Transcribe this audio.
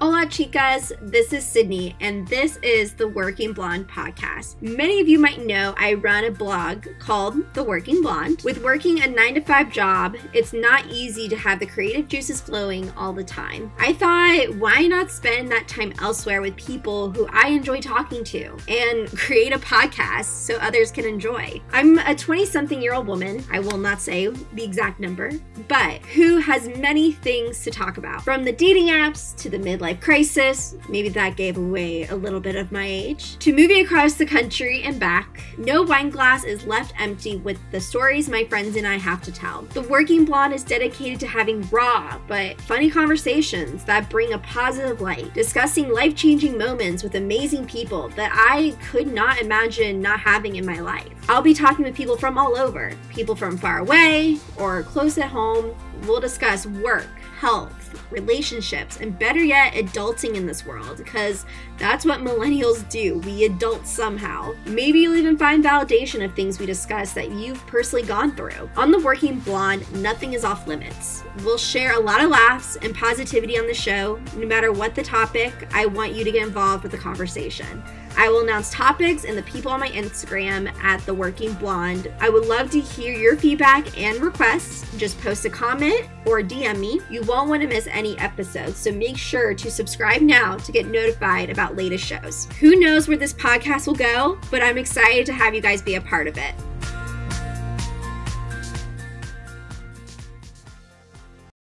Hola, chicas. This is Sydney, and this is the Working Blonde podcast. Many of you might know I run a blog called The Working Blonde. With working a nine to five job, it's not easy to have the creative juices flowing all the time. I thought, why not spend that time elsewhere with people who I enjoy talking to and create a podcast so others can enjoy? I'm a 20 something year old woman, I will not say the exact number, but who has many things to talk about from the dating apps to the midlife midlife crisis, maybe that gave away a little bit of my age, to moving across the country and back. No wine glass is left empty with the stories my friends and I have to tell. The Working Blonde is dedicated to having raw but funny conversations that bring a positive light, discussing life changing moments with amazing people that I could not imagine not having in my life. I'll be talking with people from all over, people from far away or close at home. We'll discuss work, health, relationships, and better yet, adulting in this world because that's what millennials do. We adult somehow. Maybe you'll even find validation of things we discuss that you've personally gone through. On The Working Blonde, nothing is off limits. We'll share a lot of laughs and positivity on the show. No matter what the topic, I want you to get involved with the conversation. I will announce topics and the people on my Instagram at The Working Blonde. I would love to hear your feedback and requests. Just post a comment or DM me. You won't want to miss any episodes, so make sure to subscribe now to get notified about latest shows. Who knows where this podcast will go, but I'm excited to have you guys be a part of it.